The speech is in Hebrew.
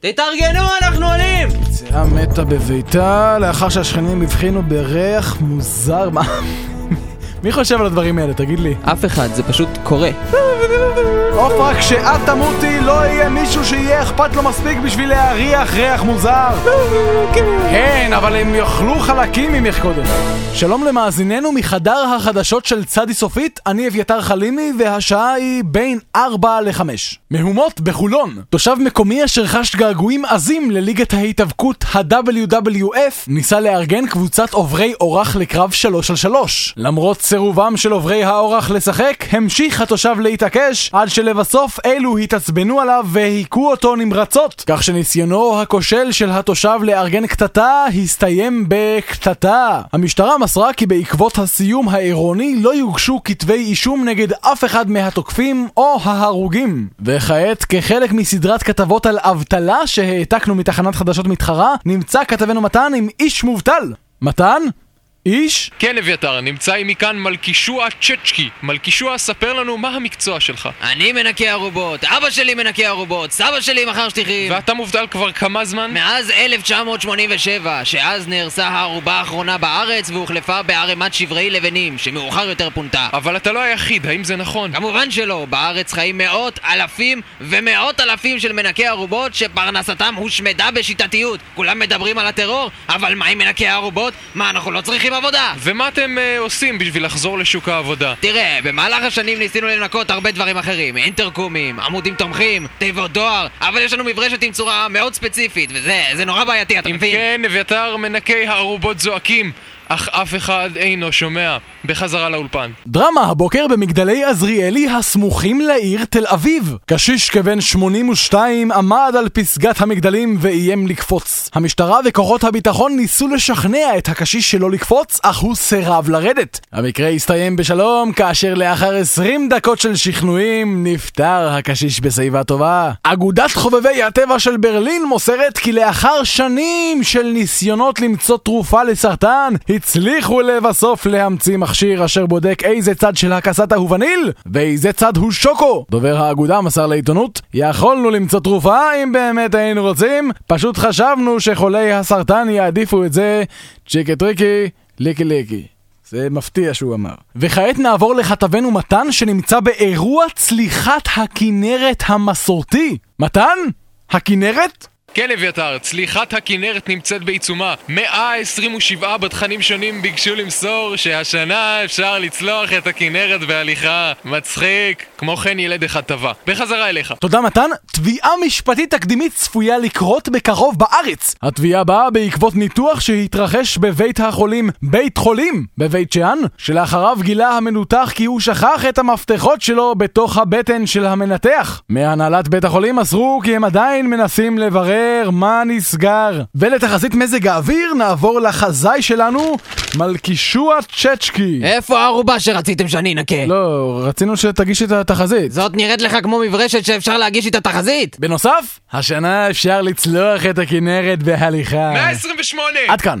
תתארגנו, אנחנו עולים! פציעה מתה בביתה לאחר שהשכנים הבחינו בריח מוזר. מי חושב על הדברים האלה? תגיד לי. אף אחד, זה פשוט קורה. עופרה, כשאת תמותי לא יהיה מישהו שיהיה אכפת לו מספיק בשביל להריח ריח מוזר. כן, אבל הם יאכלו חלקים ממך קודם. שלום למאזיננו מחדר החדשות של צדי סופית, אני אביתר חלימי והשעה היא בין 4 ל-5. מהומות בחולון. תושב מקומי אשר חש געגועים עזים לליגת ההתאבקות ה-WWF ניסה לארגן קבוצת עוברי אורח לקרב 3 על 3. למרות סירובם של עוברי האורח לשחק, המשיך התושב להתעקש עד שלבסוף אלו התעצבנו עליו והיכו אותו נמרצות. כך שניסיונו הכושל של התושב לארגן קטטה הסתיים בקטטה. המשטרה מסרה כי בעקבות הסיום העירוני לא יוגשו כתבי אישום נגד אף אחד מהתוקפים או ההרוגים. וכעת, כחלק מסדרת כתבות על אבטלה שהעתקנו מתחנת חדשות מתחרה, נמצא כתבנו מתן עם איש מובטל. מתן? איש? כן, אביתר, נמצא עימי כאן מלכישוע צ'צ'קי. מלכישוע, ספר לנו מה המקצוע שלך. אני מנקה ארובות, אבא שלי מנקה ארובות, סבא שלי מכר שטיחים. ואתה מובטל כבר כמה זמן? מאז 1987, שאז נהרסה הערובה האחרונה בארץ והוחלפה בערימת שברי לבנים, שמאוחר יותר פונתה. אבל אתה לא היחיד, האם זה נכון? כמובן שלא, בארץ חיים מאות, אלפים ומאות אלפים של מנקי ארובות שפרנסתם הושמדה בשיטתיות. כולם מדברים על הטרור, אבל מה עם מנקי הארובות? מה, אנחנו לא צריכים עבודה? ומה אתם אה, עושים בשביל לחזור לשוק העבודה? תראה, במהלך השנים ניסינו לנקות הרבה דברים אחרים אינטרקומים, עמודים תומכים, תיבות דואר אבל יש לנו מברשת עם צורה מאוד ספציפית וזה, זה נורא בעייתי, אתה אם מבין? כן, אביתר, מנקי הארובות זועקים, אך אף אחד אינו שומע. בחזרה לאולפן. דרמה הבוקר במגדלי עזריאלי הסמוכים לעיר תל אביב. קשיש כבן 82 עמד על פסגת המגדלים ואיים לקפוץ. המשטרה וכוחות הביטחון ניסו לשכנע את הקשיש שלא לקפוץ, אך הוא סירב לרדת. המקרה הסתיים בשלום, כאשר לאחר 20 דקות של שכנועים, נפטר הקשיש בשיבה טובה. אגודת חובבי הטבע של ברלין מוסרת כי לאחר שנים של ניסיונות למצוא תרופה לסרטן, הצליחו לבסוף להמציא מכשיר אשר בודק איזה צד של הקסטה הוא וניל ואיזה צד הוא שוקו. דובר האגודה מסר לעיתונות, יכולנו למצוא תרופה אם באמת היינו רוצים, פשוט חשבנו שחולי הסרטן יעדיפו את זה צ'יקי טריקי, ליקי ליקי. זה מפתיע שהוא אמר. וכעת נעבור לכתבנו מתן שנמצא באירוע צליחת הכנרת המסורתי. מתן? הכנרת? כן, אביתר, צליחת הכנרת נמצאת בעיצומה. 127 בתכנים שונים ביקשו למסור שהשנה אפשר לצלוח את הכנרת בהליכה. מצחיק. כמו כן, ילד אחד טבע. בחזרה אליך. תודה מתן. תביעה משפטית תקדימית צפויה לקרות בקרוב בארץ. התביעה באה בעקבות ניתוח שהתרחש בבית החולים בית חולים בבית שאן, שלאחריו גילה המנותח כי הוא שכח את המפתחות שלו בתוך הבטן של המנתח. מהנהלת בית החולים מסרו כי הם עדיין מנסים לברר מה נסגר. ולתחזית מזג האוויר נעבור לחזאי שלנו, מלכישוע צ'צ'קי. איפה הערובה שרציתם שאני אנקה? לא, רצינו שתגיש את התחזית. זאת נראית לך כמו מברשת שאפשר להגיש איתה תחזית? בנוסף, השנה אפשר לצלוח את הכנרת בהליכה. 128! עד כאן.